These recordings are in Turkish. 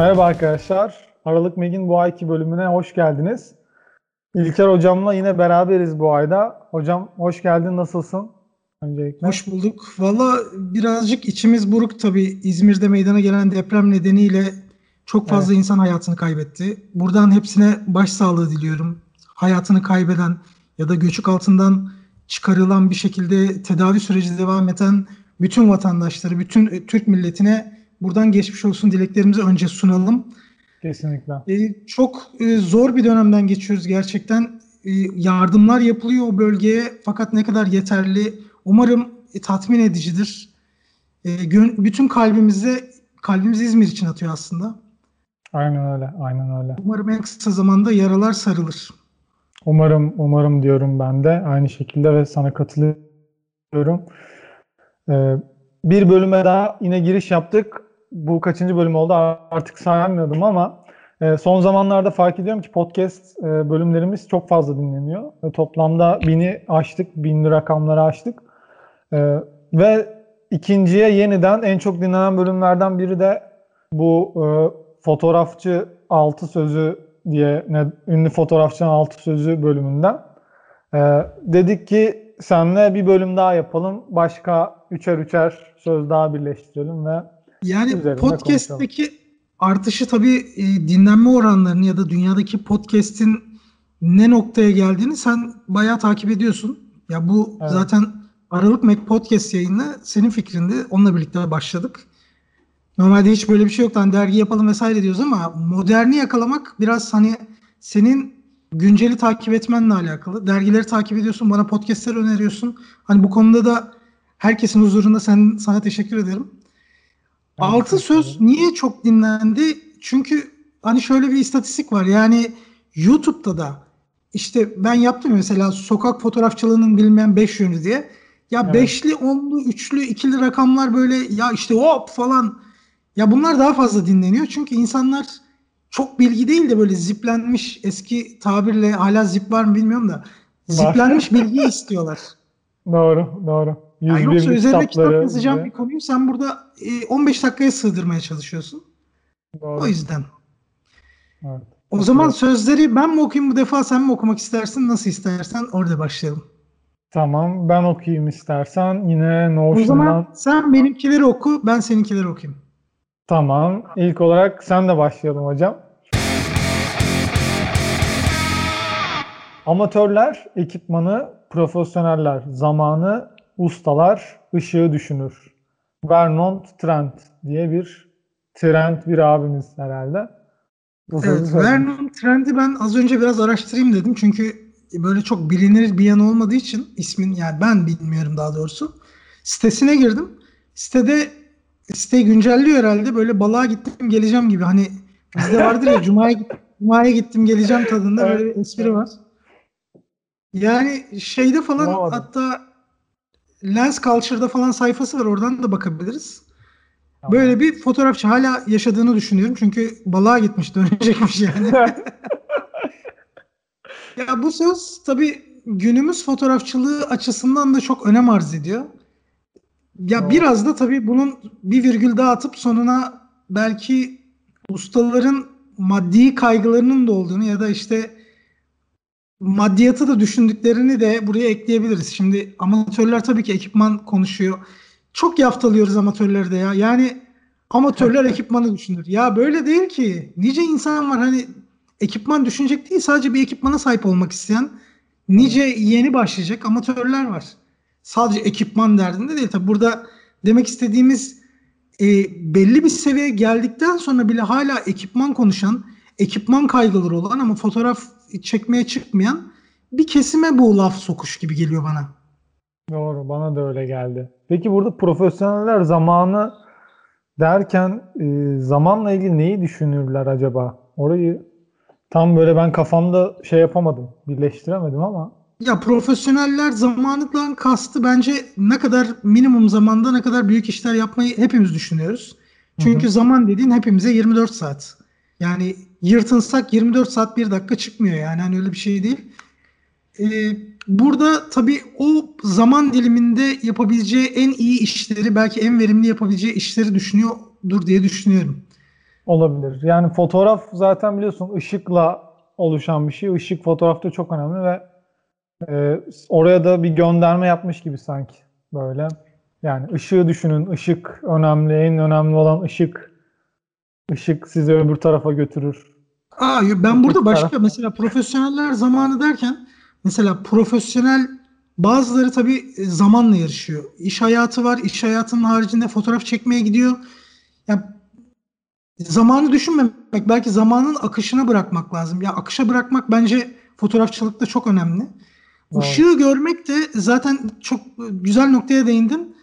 Merhaba arkadaşlar. Aralık Meg'in bu ayki bölümüne hoş geldiniz. İlker hocamla yine beraberiz bu ayda. Hocam hoş geldin, nasılsın? Öncelikle. Hoş bulduk. Valla birazcık içimiz buruk tabii. İzmir'de meydana gelen deprem nedeniyle çok fazla evet. insan hayatını kaybetti. Buradan hepsine başsağlığı diliyorum. Hayatını kaybeden ya da göçük altından çıkarılan bir şekilde tedavi süreci devam eden bütün vatandaşları, bütün Türk milletine buradan geçmiş olsun dileklerimizi önce sunalım. Kesinlikle. Ee, çok e, zor bir dönemden geçiyoruz gerçekten. E, yardımlar yapılıyor o bölgeye fakat ne kadar yeterli umarım e, tatmin edicidir. E, gön- bütün kalbimize kalbimiz İzmir için atıyor aslında. Aynen öyle, aynen öyle. Umarım en kısa zamanda yaralar sarılır. Umarım, umarım diyorum ben de aynı şekilde ve sana katılıyorum. Ee, bir bölüme daha yine giriş yaptık bu kaçıncı bölüm oldu artık saymıyordum ama e, son zamanlarda fark ediyorum ki podcast e, bölümlerimiz çok fazla dinleniyor. E, toplamda bini aştık, binli rakamları aştık. E, ve ikinciye yeniden en çok dinlenen bölümlerden biri de bu e, fotoğrafçı altı sözü diye ne, ünlü fotoğrafçının altı sözü bölümünden. E, dedik ki senle bir bölüm daha yapalım. Başka üçer üçer söz daha birleştirelim ve yani podcast'teki artışı tabii e, dinlenme oranlarını ya da dünyadaki podcast'in ne noktaya geldiğini sen bayağı takip ediyorsun. Ya bu evet. zaten Aralık Mac Podcast yayını senin fikrinde onunla birlikte başladık. Normalde hiç böyle bir şey yoktu. Hani dergi yapalım vesaire diyoruz ama moderni yakalamak biraz hani senin günceli takip etmenle alakalı. Dergileri takip ediyorsun, bana podcastler öneriyorsun. Hani bu konuda da herkesin huzurunda sen sana teşekkür ederim. Altı söz niye çok dinlendi? Çünkü hani şöyle bir istatistik var. Yani YouTube'da da işte ben yaptım mesela sokak fotoğrafçılığının bilmeyen 5 yönü diye. Ya evet. beşli, onlu, üçlü, ikili rakamlar böyle ya işte hop falan. Ya bunlar daha fazla dinleniyor. Çünkü insanlar çok bilgi değil de böyle ziplenmiş eski tabirle hala zip var mı bilmiyorum da ziplenmiş bilgi istiyorlar. Doğru, doğru. Yani yoksa üzerine kitap yazacağım gibi. bir konuyu sen burada e, 15 dakikaya sığdırmaya çalışıyorsun. Doğru. O yüzden. Evet. O zaman sözleri ben mi okuyayım bu defa sen mi okumak istersin? Nasıl istersen orada başlayalım. Tamam ben okuyayım istersen. Yine Notion'dan. O zaman sen benimkileri oku ben seninkileri okuyayım. Tamam. İlk olarak sen de başlayalım hocam. Amatörler ekipmanı, profesyoneller zamanı, ustalar ışığı düşünür. Vernon Trent diye bir Trent bir abimiz herhalde. Bu evet, Vernon Trent'i ben az önce biraz araştırayım dedim. Çünkü böyle çok bilinir bir yan olmadığı için ismin yani ben bilmiyorum daha doğrusu. Sitesine girdim. Sitede siteyi güncelliyor herhalde. Böyle balığa gittim geleceğim gibi. Hani bizde vardır ya Cuma'ya Cuma'ya gittim geleceğim tadında böyle bir espri var. Yani şeyde falan Bulamadım. hatta Lens Culture'da falan sayfası var. Oradan da bakabiliriz. Tamam. Böyle bir fotoğrafçı hala yaşadığını düşünüyorum. Çünkü balığa gitmiş, dönecekmiş yani. ya bu söz tabii günümüz fotoğrafçılığı açısından da çok önem arz ediyor. Ya tamam. biraz da tabii bunun bir virgül daha atıp sonuna belki ustaların maddi kaygılarının da olduğunu ya da işte maddiyatı da düşündüklerini de buraya ekleyebiliriz. Şimdi amatörler tabii ki ekipman konuşuyor. Çok yaftalıyoruz amatörlerde ya. Yani amatörler ekipmanı düşünür. Ya böyle değil ki. Nice insan var hani ekipman düşünecek değil sadece bir ekipmana sahip olmak isteyen nice yeni başlayacak amatörler var. Sadece ekipman derdinde değil. Tabi burada demek istediğimiz e, belli bir seviyeye geldikten sonra bile hala ekipman konuşan, ekipman kaygıları olan ama fotoğraf çekmeye çıkmayan bir kesime bu laf sokuş gibi geliyor bana. Doğru bana da öyle geldi. Peki burada profesyoneller zamanı derken e, zamanla ilgili neyi düşünürler acaba? Orayı tam böyle ben kafamda şey yapamadım, birleştiremedim ama. Ya profesyoneller zamanından kastı bence ne kadar minimum zamanda ne kadar büyük işler yapmayı hepimiz düşünüyoruz. Çünkü hı hı. zaman dediğin hepimize 24 saat. Yani yırtınsak 24 saat 1 dakika çıkmıyor yani hani öyle bir şey değil. Ee, burada tabii o zaman diliminde yapabileceği en iyi işleri belki en verimli yapabileceği işleri düşünüyordur diye düşünüyorum. Olabilir. Yani fotoğraf zaten biliyorsun ışıkla oluşan bir şey. Işık fotoğrafta çok önemli ve e, oraya da bir gönderme yapmış gibi sanki böyle. Yani ışığı düşünün. Işık önemli. En önemli olan ışık. Işık sizi öbür tarafa götürür. Aa, ben burada başka mesela profesyoneller zamanı derken mesela profesyonel bazıları tabii zamanla yarışıyor. İş hayatı var. İş hayatının haricinde fotoğraf çekmeye gidiyor. Yani zamanı düşünmemek, belki zamanın akışına bırakmak lazım. Ya akışa bırakmak bence fotoğrafçılıkta çok önemli. Doğru. Işığı görmek de zaten çok güzel noktaya değindin.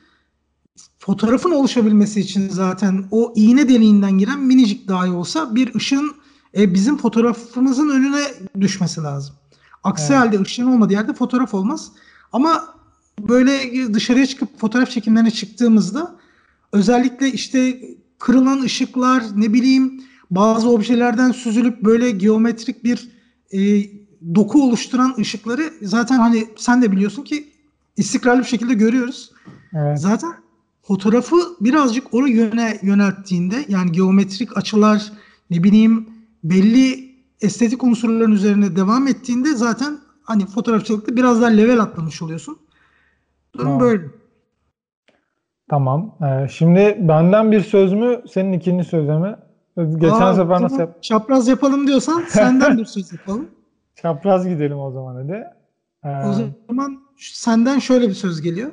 Fotoğrafın oluşabilmesi için zaten o iğne deliğinden giren minicik dahi olsa bir ışığın e, bizim fotoğrafımızın önüne düşmesi lazım. Aksi evet. halde ışığın olmadığı yerde fotoğraf olmaz. Ama böyle dışarıya çıkıp fotoğraf çekimlerine çıktığımızda özellikle işte kırılan ışıklar ne bileyim bazı objelerden süzülüp böyle geometrik bir e, doku oluşturan ışıkları zaten hani sen de biliyorsun ki istikrarlı bir şekilde görüyoruz. Evet. Zaten fotoğrafı birazcık oraya yöne yönelttiğinde yani geometrik açılar ne bileyim belli estetik unsurların üzerine devam ettiğinde zaten hani fotoğrafçılıkta biraz daha level atlamış oluyorsun. Durum tamam. böyle. Tamam. Ee, şimdi benden bir söz mü, senin ikinci söz mü? Geçen Aa, sefer nasıl yap? Çapraz yapalım diyorsan senden bir söz yapalım. Çapraz gidelim o zaman hadi. Ee... O zaman senden şöyle bir söz geliyor.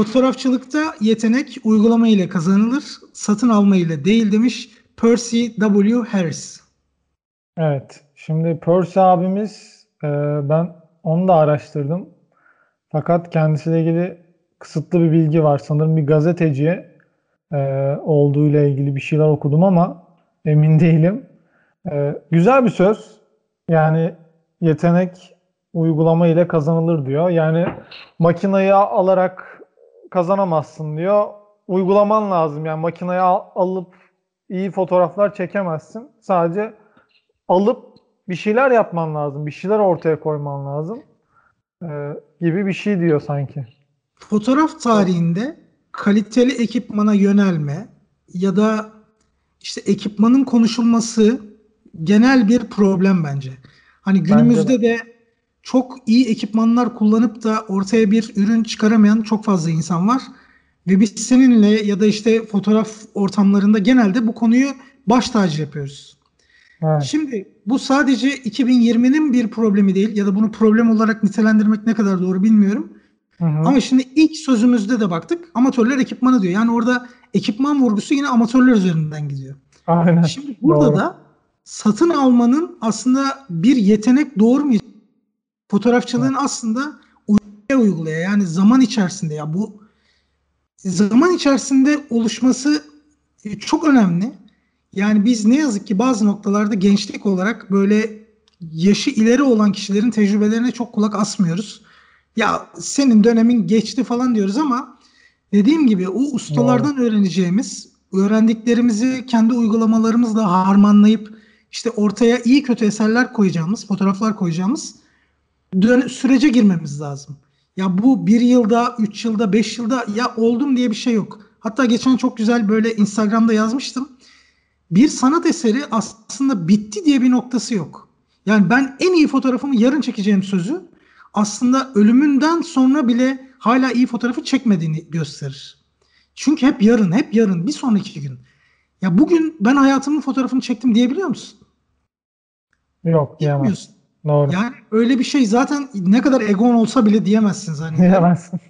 Fotoğrafçılıkta yetenek uygulama ile kazanılır, satın alma ile değil demiş Percy W. Harris. Evet. Şimdi Percy abimiz e, ben onu da araştırdım. Fakat kendisiyle ilgili kısıtlı bir bilgi var. Sanırım bir gazeteci e, olduğuyla ilgili bir şeyler okudum ama emin değilim. E, güzel bir söz. Yani yetenek uygulama ile kazanılır diyor. Yani makinayı alarak kazanamazsın diyor. Uygulaman lazım. Yani makinayı al, alıp iyi fotoğraflar çekemezsin. Sadece alıp bir şeyler yapman lazım. Bir şeyler ortaya koyman lazım. Ee, gibi bir şey diyor sanki. Fotoğraf tarihinde kaliteli ekipmana yönelme ya da işte ekipmanın konuşulması genel bir problem bence. Hani günümüzde bence de. de çok iyi ekipmanlar kullanıp da ortaya bir ürün çıkaramayan çok fazla insan var. Ve biz seninle ya da işte fotoğraf ortamlarında genelde bu konuyu baş tacı yapıyoruz. Evet. Şimdi bu sadece 2020'nin bir problemi değil ya da bunu problem olarak nitelendirmek ne kadar doğru bilmiyorum. Hı hı. Ama şimdi ilk sözümüzde de baktık amatörler ekipmanı diyor. Yani orada ekipman vurgusu yine amatörler üzerinden gidiyor. Aynen. Şimdi burada doğru. da satın almanın aslında bir yetenek doğurmayacak. Fotoğrafçılığın evet. aslında uygulaya uygulaya yani zaman içerisinde ya bu zaman içerisinde oluşması e, çok önemli. Yani biz ne yazık ki bazı noktalarda gençlik olarak böyle yaşı ileri olan kişilerin tecrübelerine çok kulak asmıyoruz. Ya senin dönemin geçti falan diyoruz ama dediğim gibi o ustalardan Doğru. öğreneceğimiz, öğrendiklerimizi kendi uygulamalarımızla harmanlayıp işte ortaya iyi kötü eserler koyacağımız, fotoğraflar koyacağımız dön- sürece girmemiz lazım. Ya bu bir yılda, üç yılda, beş yılda ya oldum diye bir şey yok. Hatta geçen çok güzel böyle Instagram'da yazmıştım bir sanat eseri aslında bitti diye bir noktası yok. Yani ben en iyi fotoğrafımı yarın çekeceğim sözü aslında ölümünden sonra bile hala iyi fotoğrafı çekmediğini gösterir. Çünkü hep yarın, hep yarın, bir sonraki gün. Ya bugün ben hayatımın fotoğrafını çektim diyebiliyor musun? Yok diyemezsin. Doğru. Yani öyle bir şey zaten ne kadar egon olsa bile diyemezsin zaten. Diyemezsin.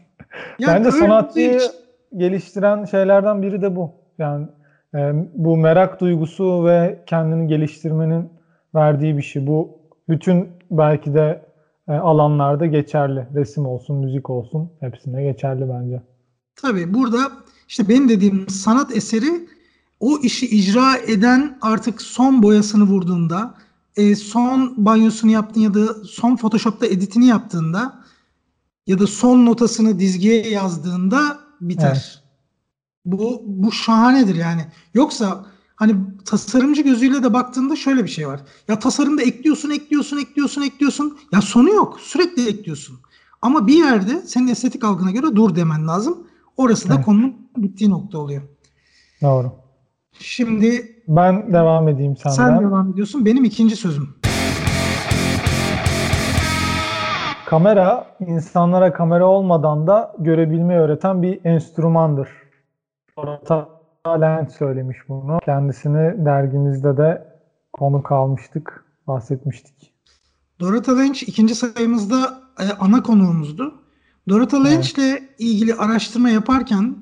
Yani Bence sanatçıyı şey... geliştiren şeylerden biri de bu. Yani e, bu merak duygusu ve kendini geliştirmenin verdiği bir şey. Bu bütün belki de e, alanlarda geçerli. Resim olsun, müzik olsun hepsinde geçerli bence. Tabii burada işte benim dediğim sanat eseri o işi icra eden artık son boyasını vurduğunda, e, son banyosunu yaptığında ya da son Photoshop'ta editini yaptığında ya da son notasını dizgiye yazdığında biter. Evet. Bu bu şahanedir yani. Yoksa hani tasarımcı gözüyle de baktığında şöyle bir şey var. Ya tasarımda ekliyorsun, ekliyorsun, ekliyorsun, ekliyorsun. Ya sonu yok. Sürekli ekliyorsun. Ama bir yerde senin estetik algına göre dur demen lazım. Orası da evet. konunun bittiği nokta oluyor. Doğru. Şimdi ben devam edeyim senden. Sen devam ediyorsun. Benim ikinci sözüm. Kamera insanlara kamera olmadan da görebilmeyi öğreten bir enstrümandır. Dorota Lent söylemiş bunu. Kendisini dergimizde de konuk almıştık, bahsetmiştik. Dorota Lynch ikinci sayımızda e, ana konuğumuzdu. Dorota Lynch ile evet. ilgili araştırma yaparken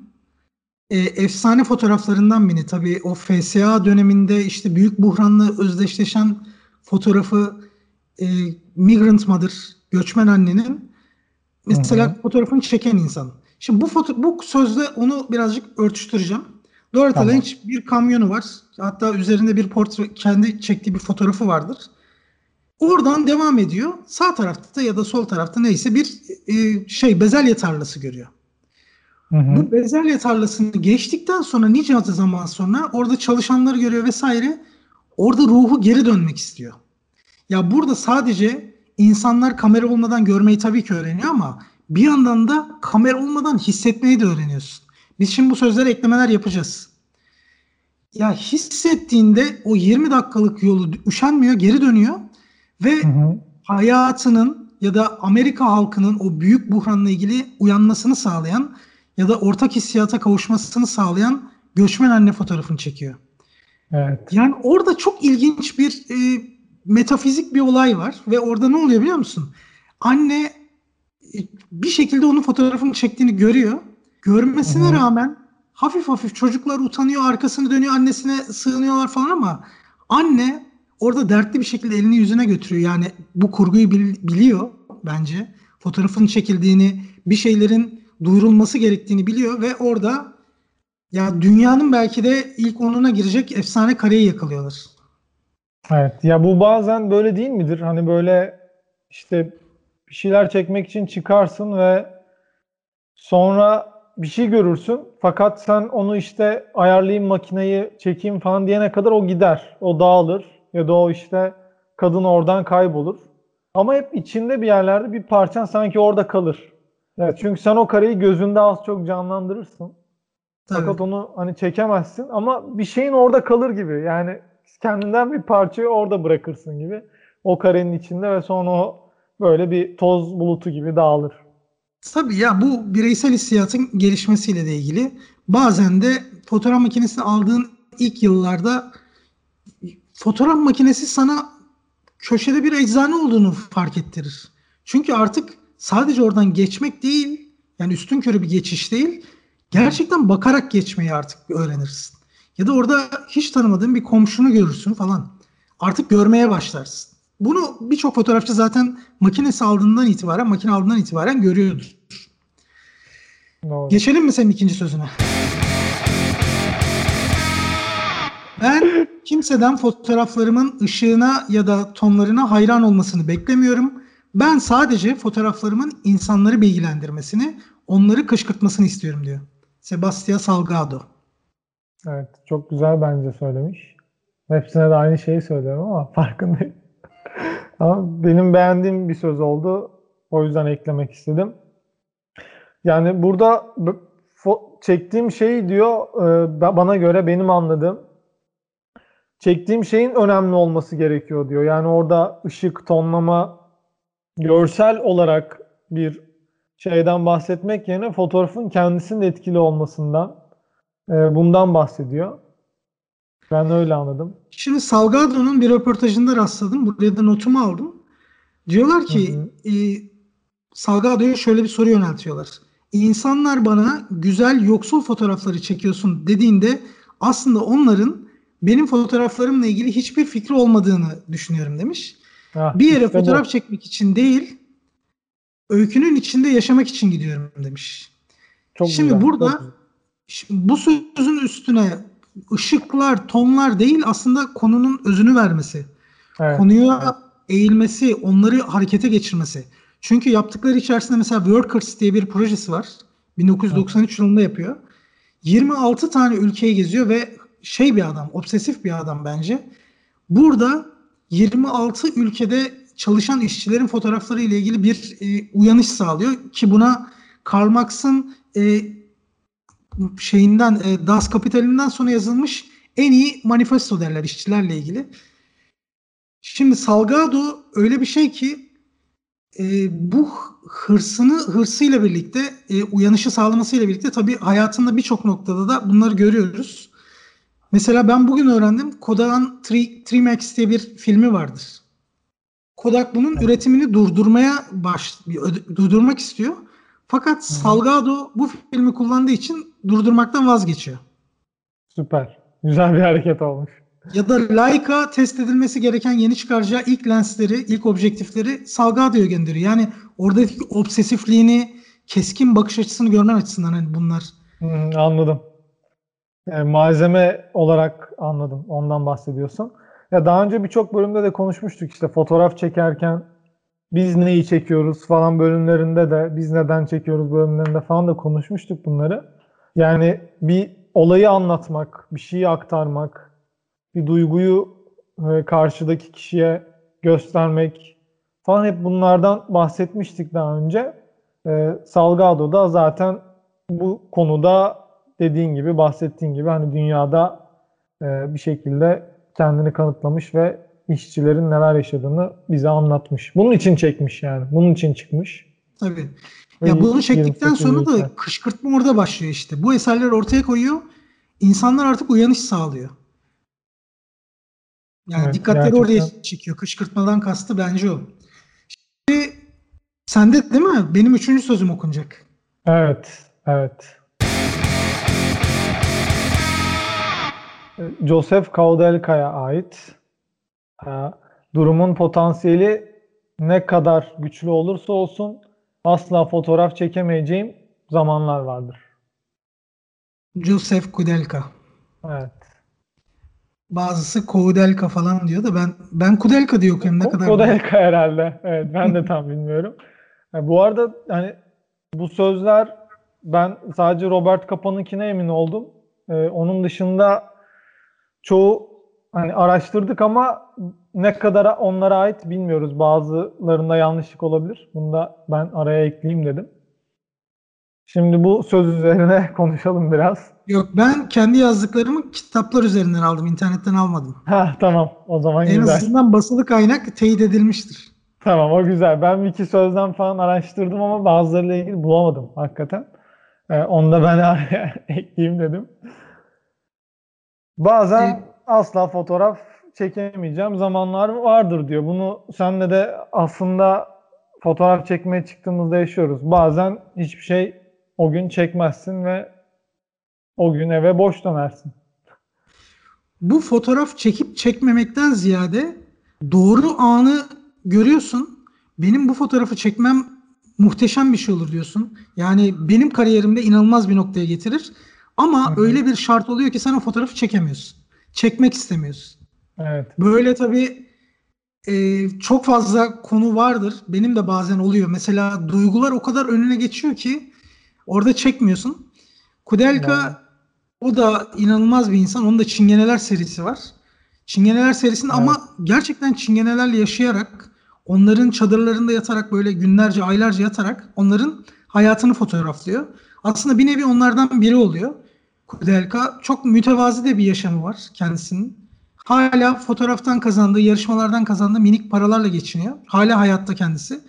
e, efsane fotoğraflarından biri. Tabii o FSA döneminde işte büyük buhranla özdeşleşen fotoğrafı e, Migrant Mother, göçmen annenin mesela Hı-hı. fotoğrafını çeken insan. Şimdi bu foto bu sözle onu birazcık örtüştüreceğim. Dorothy tamam. Lynch bir kamyonu var. Hatta üzerinde bir portre, kendi çektiği bir fotoğrafı vardır. Oradan devam ediyor. Sağ tarafta ya da sol tarafta neyse bir e, şey bezelye tarlası görüyor. Hı hı. Bu bezelye tarlasını geçtikten sonra nice zaman sonra orada çalışanları görüyor vesaire. Orada ruhu geri dönmek istiyor. Ya burada sadece insanlar kamera olmadan görmeyi tabii ki öğreniyor ama bir yandan da kamera olmadan hissetmeyi de öğreniyorsun. Biz şimdi bu sözlere eklemeler yapacağız. Ya hissettiğinde o 20 dakikalık yolu üşenmiyor, geri dönüyor ve hı hı. hayatının ya da Amerika halkının o büyük buhranla ilgili uyanmasını sağlayan ya da ortak hissiyata kavuşmasını sağlayan göçmen anne fotoğrafını çekiyor. Evet. Yani orada çok ilginç bir e, metafizik bir olay var ve orada ne oluyor biliyor musun? Anne e, bir şekilde onun fotoğrafını çektiğini görüyor. Görmesine Hı-hı. rağmen hafif hafif çocuklar utanıyor, arkasını dönüyor, annesine sığınıyorlar falan ama anne orada dertli bir şekilde elini yüzüne götürüyor. Yani bu kurguyu biliyor bence. Fotoğrafın çekildiğini, bir şeylerin duyurulması gerektiğini biliyor ve orada ya dünyanın belki de ilk onuna girecek efsane kareyi yakalıyorlar. Evet. Ya bu bazen böyle değil midir? Hani böyle işte bir şeyler çekmek için çıkarsın ve sonra bir şey görürsün. Fakat sen onu işte ayarlayayım makineyi çekeyim falan diyene kadar o gider. O dağılır ya da o işte kadın oradan kaybolur. Ama hep içinde bir yerlerde bir parçan sanki orada kalır. Evet çünkü sen o kareyi gözünde az çok canlandırırsın. Tabii. Fakat onu hani çekemezsin ama bir şeyin orada kalır gibi. Yani kendinden bir parçayı orada bırakırsın gibi. O karenin içinde ve sonra o böyle bir toz bulutu gibi dağılır. Tabii ya bu bireysel hissiyatın gelişmesiyle de ilgili. Bazen de fotoğraf makinesini aldığın ilk yıllarda fotoğraf makinesi sana köşede bir eczane olduğunu fark ettirir. Çünkü artık sadece oradan geçmek değil, yani üstün körü bir geçiş değil, gerçekten bakarak geçmeyi artık öğrenirsin. Ya da orada hiç tanımadığın bir komşunu görürsün falan. Artık görmeye başlarsın. Bunu birçok fotoğrafçı zaten makinesi aldığından itibaren, makine aldığından itibaren görüyordur. Doğru. Geçelim mi senin ikinci sözüne? Ben kimseden fotoğraflarımın ışığına ya da tonlarına hayran olmasını beklemiyorum. Ben sadece fotoğraflarımın insanları bilgilendirmesini, onları kışkırtmasını istiyorum diyor. Sebastian Salgado. Evet, çok güzel bence söylemiş. Hepsine de aynı şeyi söylüyorum ama farkındayım. ama benim beğendiğim bir söz oldu. O yüzden eklemek istedim. Yani burada çektiğim şey diyor e, bana göre benim anladığım çektiğim şeyin önemli olması gerekiyor diyor. Yani orada ışık, tonlama, görsel olarak bir şeyden bahsetmek yerine fotoğrafın kendisinin etkili olmasından e, bundan bahsediyor. Ben öyle anladım. Şimdi Salgado'nun bir röportajında rastladım. Buraya da notumu aldım. Diyorlar ki e, Salgado'ya şöyle bir soru yöneltiyorlar. İnsanlar bana güzel yoksul fotoğrafları çekiyorsun dediğinde aslında onların benim fotoğraflarımla ilgili hiçbir fikri olmadığını düşünüyorum demiş. Ah, bir yere işte fotoğraf bu. çekmek için değil, öykünün içinde yaşamak için gidiyorum demiş. Çok Şimdi güzel, burada çok bu sözün üstüne ışıklar, tonlar değil aslında konunun özünü vermesi. Evet, Konuya evet. eğilmesi, onları harekete geçirmesi. Çünkü yaptıkları içerisinde mesela Workers diye bir projesi var. 1993 evet. yılında yapıyor. 26 tane ülkeyi geziyor ve şey bir adam, obsesif bir adam bence. Burada 26 ülkede çalışan işçilerin fotoğrafları ile ilgili bir e, uyanış sağlıyor ki buna Karl Marx'ın e, şeyinden e, Das Kapital'inden sonra yazılmış en iyi manifesto derler işçilerle ilgili. Şimdi Salgado öyle bir şey ki e, bu hırsını hırsıyla birlikte e, uyanışı sağlamasıyla birlikte tabii hayatında birçok noktada da bunları görüyoruz. Mesela ben bugün öğrendim Kodak'ın Trimax diye bir filmi vardır. Kodak bunun üretimini durdurmaya baş durdurmak istiyor. Fakat Salgado bu filmi kullandığı için durdurmaktan vazgeçiyor. Süper. Güzel bir hareket olmuş. Ya da Leica test edilmesi gereken yeni çıkaracağı ilk lensleri, ilk objektifleri Salgado'ya gönderiyor. Yani oradaki obsesifliğini, keskin bakış açısını görmen açısından hani bunlar. Hmm, anladım. Yani malzeme olarak anladım. Ondan bahsediyorsun. Ya daha önce birçok bölümde de konuşmuştuk işte fotoğraf çekerken biz neyi çekiyoruz falan bölümlerinde de biz neden çekiyoruz bölümlerinde falan da konuşmuştuk bunları. Yani bir olayı anlatmak, bir şeyi aktarmak, bir duyguyu e, karşıdaki kişiye göstermek falan hep bunlardan bahsetmiştik daha önce. E, Salgado da zaten bu konuda dediğin gibi bahsettiğin gibi hani dünyada e, bir şekilde kendini kanıtlamış ve işçilerin neler yaşadığını bize anlatmış. Bunun için çekmiş yani. Bunun için çıkmış. Tabii. Ya bunu çektikten sonra da kışkırtma orada başlıyor işte. Bu eserler ortaya koyuyor. İnsanlar artık uyanış sağlıyor. Yani evet, dikkatleri gerçekten. oraya çekiyor. Kışkırtmadan kastı bence o. Şimdi sende değil mi? Benim üçüncü sözüm okunacak. Evet. Evet. Joseph Kaudelka'ya ait durumun potansiyeli ne kadar güçlü olursa olsun asla fotoğraf çekemeyeceğim zamanlar vardır. Joseph Kudelka. Evet. Bazısı Kudelka falan diyor da ben ben Kudelka diyor okuyorum ne kadar. Kudelka herhalde. Evet ben de tam bilmiyorum. Yani bu arada hani bu sözler ben sadece Robert Kapa'nınkine emin oldum. Ee, onun dışında çoğu hani araştırdık ama ne kadar onlara ait bilmiyoruz. Bazılarında yanlışlık olabilir. Bunu da ben araya ekleyeyim dedim. Şimdi bu söz üzerine konuşalım biraz. Yok ben kendi yazdıklarımı kitaplar üzerinden aldım. internetten almadım. Ha tamam o zaman en güzel. En azından basılı kaynak teyit edilmiştir. Tamam o güzel. Ben bir iki sözden falan araştırdım ama bazılarıyla ilgili bulamadım hakikaten. Ee, onu da ben araya ekleyeyim dedim. Bazen ee, asla fotoğraf çekemeyeceğim zamanlar vardır diyor. Bunu senle de aslında fotoğraf çekmeye çıktığımızda yaşıyoruz. Bazen hiçbir şey o gün çekmezsin ve o gün eve boş dönersin. Bu fotoğraf çekip çekmemekten ziyade doğru anı görüyorsun. Benim bu fotoğrafı çekmem muhteşem bir şey olur diyorsun. Yani benim kariyerimde inanılmaz bir noktaya getirir. Ama Hı-hı. öyle bir şart oluyor ki sen o fotoğrafı çekemiyorsun. Çekmek istemiyorsun. Evet. Böyle tabii e, çok fazla konu vardır. Benim de bazen oluyor. Mesela duygular o kadar önüne geçiyor ki orada çekmiyorsun. Kudelka yani. o da inanılmaz bir insan. Onun da Çingeneler serisi var. Çingeneler serisinde evet. ama gerçekten Çingenelerle yaşayarak onların çadırlarında yatarak böyle günlerce aylarca yatarak onların hayatını fotoğraflıyor. Aslında bir nevi onlardan biri oluyor. Kudelka çok mütevazi de bir yaşamı var kendisinin. Hala fotoğraftan kazandığı, yarışmalardan kazandığı minik paralarla geçiniyor. Hala hayatta kendisi.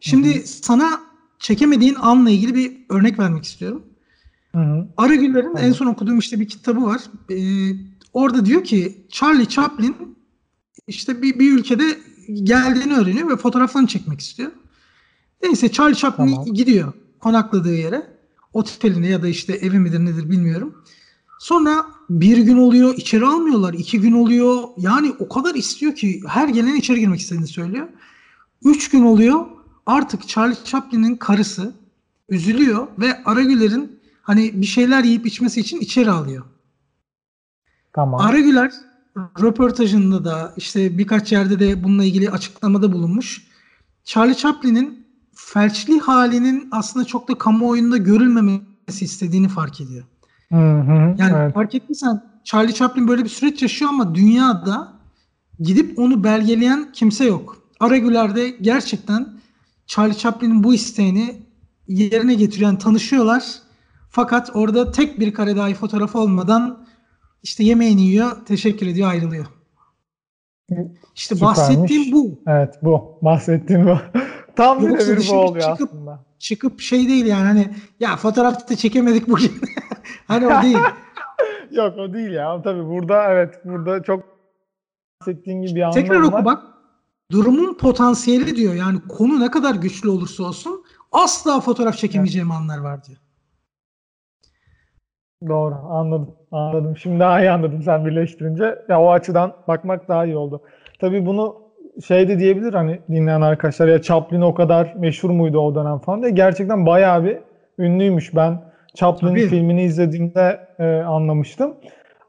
Şimdi Hı-hı. sana çekemediğin anla ilgili bir örnek vermek istiyorum. Hı Aragüller'in en son okuduğum işte bir kitabı var. Ee, orada diyor ki Charlie Chaplin işte bir, bir ülkede geldiğini öğreniyor ve fotoğraflarını çekmek istiyor. Neyse Charlie Chaplin tamam. gidiyor konakladığı yere. Oteline ya da işte evi midir nedir bilmiyorum. Sonra bir gün oluyor içeri almıyorlar. iki gün oluyor. Yani o kadar istiyor ki her gelen içeri girmek istediğini söylüyor. Üç gün oluyor. Artık Charlie Chaplin'in karısı üzülüyor ve Aragüler'in hani bir şeyler yiyip içmesi için içeri alıyor. Tamam. Aragüler röportajında da işte birkaç yerde de bununla ilgili açıklamada bulunmuş. Charlie Chaplin'in felçli halinin aslında çok da kamuoyunda görülmemesi istediğini fark ediyor. Hı hı, yani evet. fark ettiysen Charlie Chaplin böyle bir süreç yaşıyor ama dünyada gidip onu belgeleyen kimse yok. Aragüler'de gerçekten Charlie Chaplin'in bu isteğini yerine getiriyor. Yani tanışıyorlar. Fakat orada tek bir kare dahi fotoğraf olmadan işte yemeğini yiyor, teşekkür ediyor, ayrılıyor. İşte Süpermiş. bahsettiğim bu. Evet bu. Bahsettiğim bu. Tam bir bir bu oluyor çıkıp, aslında. Çıkıp şey değil yani hani ya fotoğrafta çekemedik bugün. hani o değil. Yok o değil ya. Tabii burada evet burada çok bahsettiğin gibi bir anlam Tekrar oku bak. Durumun potansiyeli diyor. Yani konu ne kadar güçlü olursa olsun asla fotoğraf çekemeyeceğim evet. anlar var diyor. Doğru anladım anladım. Şimdi daha iyi anladım sen birleştirince. Ya o açıdan bakmak daha iyi oldu. Tabii bunu şey de diyebilir hani dinleyen arkadaşlar ya Chaplin o kadar meşhur muydu o dönem falan diye. Gerçekten bayağı bir ünlüymüş. Ben Chaplin filmini izlediğimde e, anlamıştım.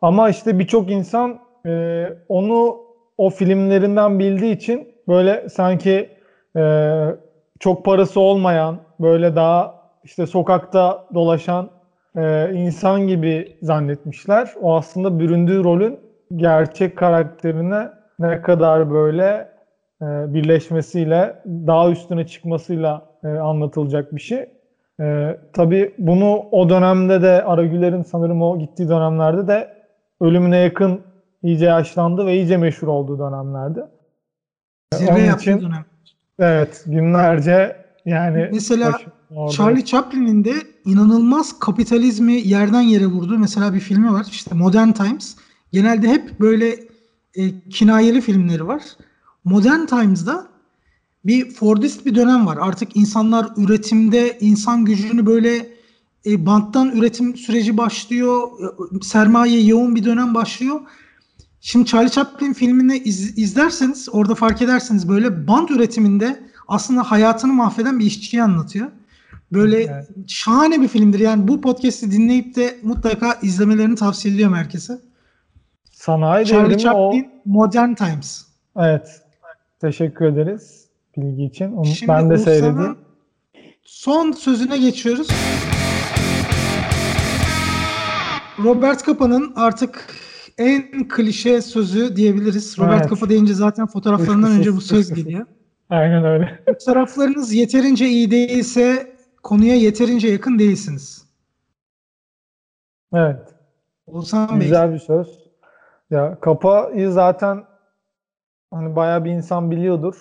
Ama işte birçok insan e, onu o filmlerinden bildiği için böyle sanki e, çok parası olmayan böyle daha işte sokakta dolaşan e, insan gibi zannetmişler. O aslında büründüğü rolün gerçek karakterine ne kadar böyle e, birleşmesiyle daha üstüne çıkmasıyla e, anlatılacak bir şey. E, tabii bunu o dönemde de Aragüler'in sanırım o gittiği dönemlerde de ölümüne yakın iyice yaşlandı ve iyice meşhur olduğu dönemlerde. Zirve Onun için, dönem. Evet günlerce yani mesela Charlie Chaplin'in de inanılmaz kapitalizmi yerden yere vurdu. Mesela bir filmi var işte Modern Times. Genelde hep böyle e, kinayeli filmleri var. Modern Times'da bir Fordist bir dönem var. Artık insanlar üretimde insan gücünü böyle e, banttan üretim süreci başlıyor. E, sermaye yoğun bir dönem başlıyor. Şimdi Charlie Chaplin filmini iz, izlerseniz orada fark edersiniz böyle bant üretiminde aslında hayatını mahveden bir işçiyi anlatıyor. Böyle evet. şahane bir filmdir. Yani bu podcast'i dinleyip de mutlaka izlemelerini tavsiye ediyorum herkese. Sanayi Charlie Chaplin o... Modern Times. Evet. Teşekkür ederiz bilgi için. Onu Şimdi ben de seyredeyim. Son sözüne geçiyoruz. Robert Capa'nın artık en klişe sözü diyebiliriz. Robert evet. Capa deyince zaten fotoğraflarından önce bu söz geliyor. Aynen öyle. Fotoğraflarınız yeterince iyi değilse konuya yeterince yakın değilsiniz. Evet. Bey. Güzel bir söz. Ya Kapa'yı zaten hani bayağı bir insan biliyordur.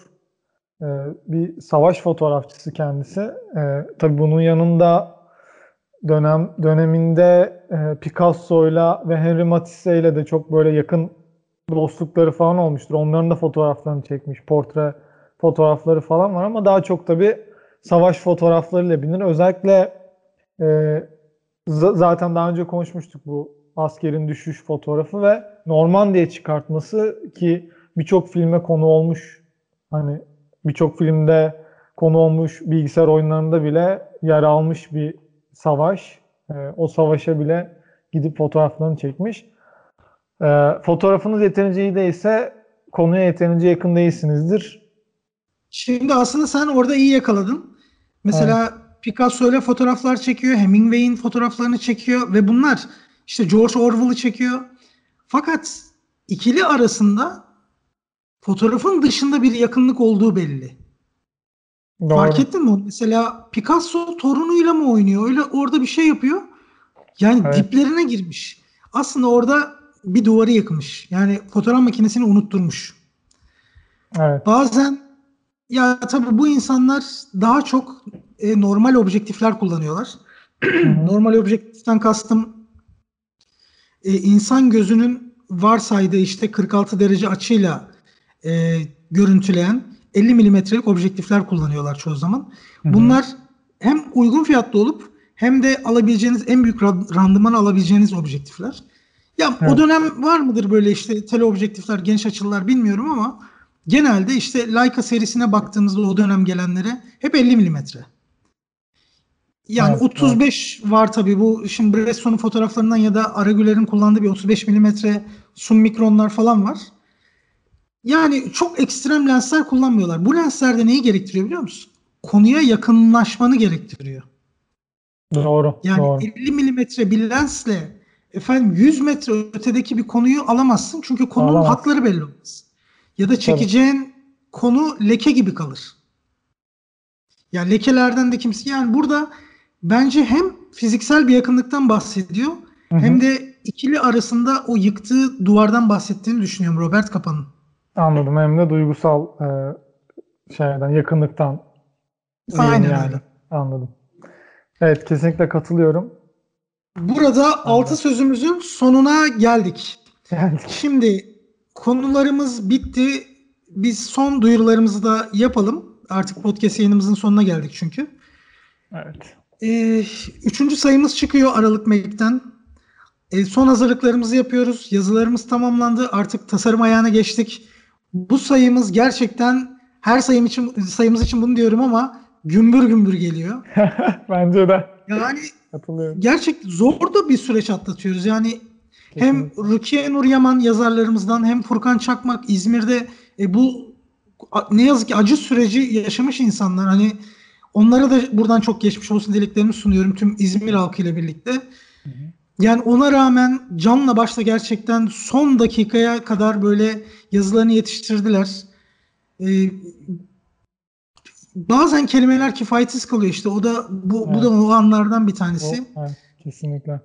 Ee, bir savaş fotoğrafçısı kendisi. Ee, tabii bunun yanında dönem döneminde e, Picasso'yla ve Henri Matisse'yle de çok böyle yakın dostlukları falan olmuştur. Onların da fotoğraflarını çekmiş. Portre fotoğrafları falan var ama daha çok tabii savaş fotoğraflarıyla bilinir. Özellikle e, zaten daha önce konuşmuştuk bu askerin düşüş fotoğrafı ve Normandiya çıkartması ki birçok filme konu olmuş. Hani birçok filmde konu olmuş bilgisayar oyunlarında bile yer almış bir savaş. E, o savaşa bile gidip fotoğraflarını çekmiş. E, fotoğrafınız yeterince iyi değilse konuya yeterince yakın değilsinizdir. Şimdi aslında sen orada iyi yakaladın. Mesela evet. Picasso ile fotoğraflar çekiyor. Hemingway'in fotoğraflarını çekiyor ve bunlar işte George Orwell'ı çekiyor. Fakat ikili arasında fotoğrafın dışında bir yakınlık olduğu belli. Doğru. Fark ettin mi? Mesela Picasso torunuyla mı oynuyor? Öyle orada bir şey yapıyor. Yani evet. diplerine girmiş. Aslında orada bir duvarı yakmış. Yani fotoğraf makinesini unutturmuş. Evet. Bazen ya tabii bu insanlar daha çok e, normal objektifler kullanıyorlar. normal objektiften kastım e, insan gözünün varsaydığı işte 46 derece açıyla e, görüntüleyen 50 milimetrelik objektifler kullanıyorlar çoğu zaman. Bunlar hem uygun fiyatlı olup hem de alabileceğiniz en büyük randıman alabileceğiniz objektifler. Ya evet. o dönem var mıdır böyle işte teleobjektifler, geniş açılar bilmiyorum ama genelde işte Leica serisine baktığımızda o dönem gelenlere hep 50 milimetre. Yani evet, 35 evet. var tabii bu şimdi Bresson'un fotoğraflarından ya da Aragüler'in kullandığı bir 35 milimetre zoom mikronlar falan var. Yani çok ekstrem lensler kullanmıyorlar. Bu lensler de neyi gerektiriyor biliyor musun? Konuya yakınlaşmanı gerektiriyor. Doğru. Yani doğru. 50 milimetre bir lensle efendim 100 metre ötedeki bir konuyu alamazsın. Çünkü konunun Alamaz. hatları belli olmaz. Ya da çekeceğin Tabii. konu leke gibi kalır. Yani lekelerden de kimse yani burada bence hem fiziksel bir yakınlıktan bahsediyor hı hı. hem de ikili arasında o yıktığı duvardan bahsettiğini düşünüyorum Robert Kapa'nın. Anladım. Hem de duygusal e, şeyden, yakınlıktan. Aynen yani. öyle. Anladım. Evet, kesinlikle katılıyorum. Burada Anladım. altı sözümüzün sonuna geldik. geldik. Şimdi konularımız bitti. Biz son duyurularımızı da yapalım. Artık podcast yayınımızın sonuna geldik çünkü. Evet. Ee, üçüncü sayımız çıkıyor Aralık Mek'ten. Ee, son hazırlıklarımızı yapıyoruz. Yazılarımız tamamlandı. Artık tasarım ayağına geçtik. Bu sayımız gerçekten her sayım için sayımız için bunu diyorum ama gümbür gümbür geliyor. Bence de. Yani gerçek zor da bir süreç atlatıyoruz. Yani hem Rukiye Nur Yaman yazarlarımızdan hem Furkan Çakmak İzmir'de e, bu ne yazık ki acı süreci yaşamış insanlar. Hani onlara da buradan çok geçmiş olsun dileklerimi sunuyorum tüm İzmir halkıyla birlikte. Hı hı. Yani ona rağmen canla başla gerçekten son dakikaya kadar böyle yazılarını yetiştirdiler. Ee, bazen kelimeler kifayetsiz kalıyor işte. O da bu, evet. bu da o anlardan bir tanesi. O, evet, kesinlikle.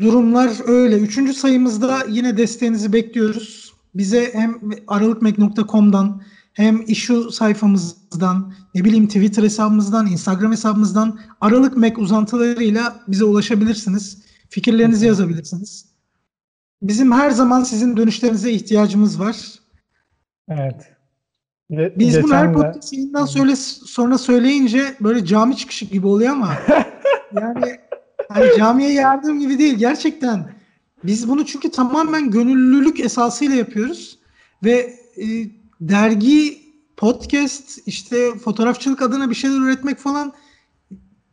Durumlar öyle. Üçüncü sayımızda yine desteğinizi bekliyoruz. Bize hem aralıkmek.com'dan hem issue sayfamızdan, ne bileyim Twitter hesabımızdan, Instagram hesabımızdan Aralık Mac uzantılarıyla bize ulaşabilirsiniz. Fikirlerinizi yazabilirsiniz. Bizim her zaman sizin dönüşlerinize ihtiyacımız var. Evet. Ge- Biz bunu her podcast yayından söyle, sonra söyleyince böyle cami çıkışı gibi oluyor ama yani hani camiye yardım gibi değil gerçekten. Biz bunu çünkü tamamen gönüllülük esasıyla yapıyoruz ve e, dergi, podcast, işte fotoğrafçılık adına bir şeyler üretmek falan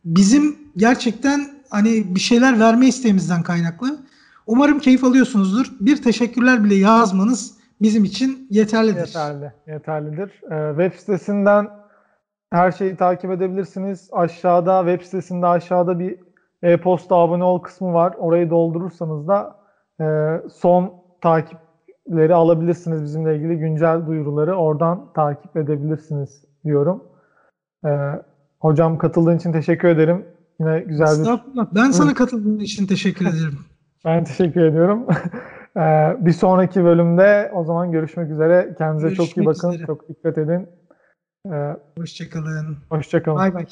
bizim gerçekten hani bir şeyler verme isteğimizden kaynaklı. Umarım keyif alıyorsunuzdur. Bir teşekkürler bile yazmanız bizim için yeterlidir. Yeterli, yeterlidir. Ee, web sitesinden her şeyi takip edebilirsiniz. Aşağıda web sitesinde aşağıda bir e-posta abone ol kısmı var. Orayı doldurursanız da e, son takipleri alabilirsiniz. Bizimle ilgili güncel duyuruları oradan takip edebilirsiniz diyorum. E, hocam katıldığın için teşekkür ederim. Yine güzel bir... Ben sana katıldığın için teşekkür ederim. ben teşekkür ediyorum. Ee, bir sonraki bölümde o zaman görüşmek üzere. Kendinize görüşmek çok iyi bakın. Üzere. Çok dikkat edin. Ee, hoşçakalın. Hoşçakalın. Bay bay.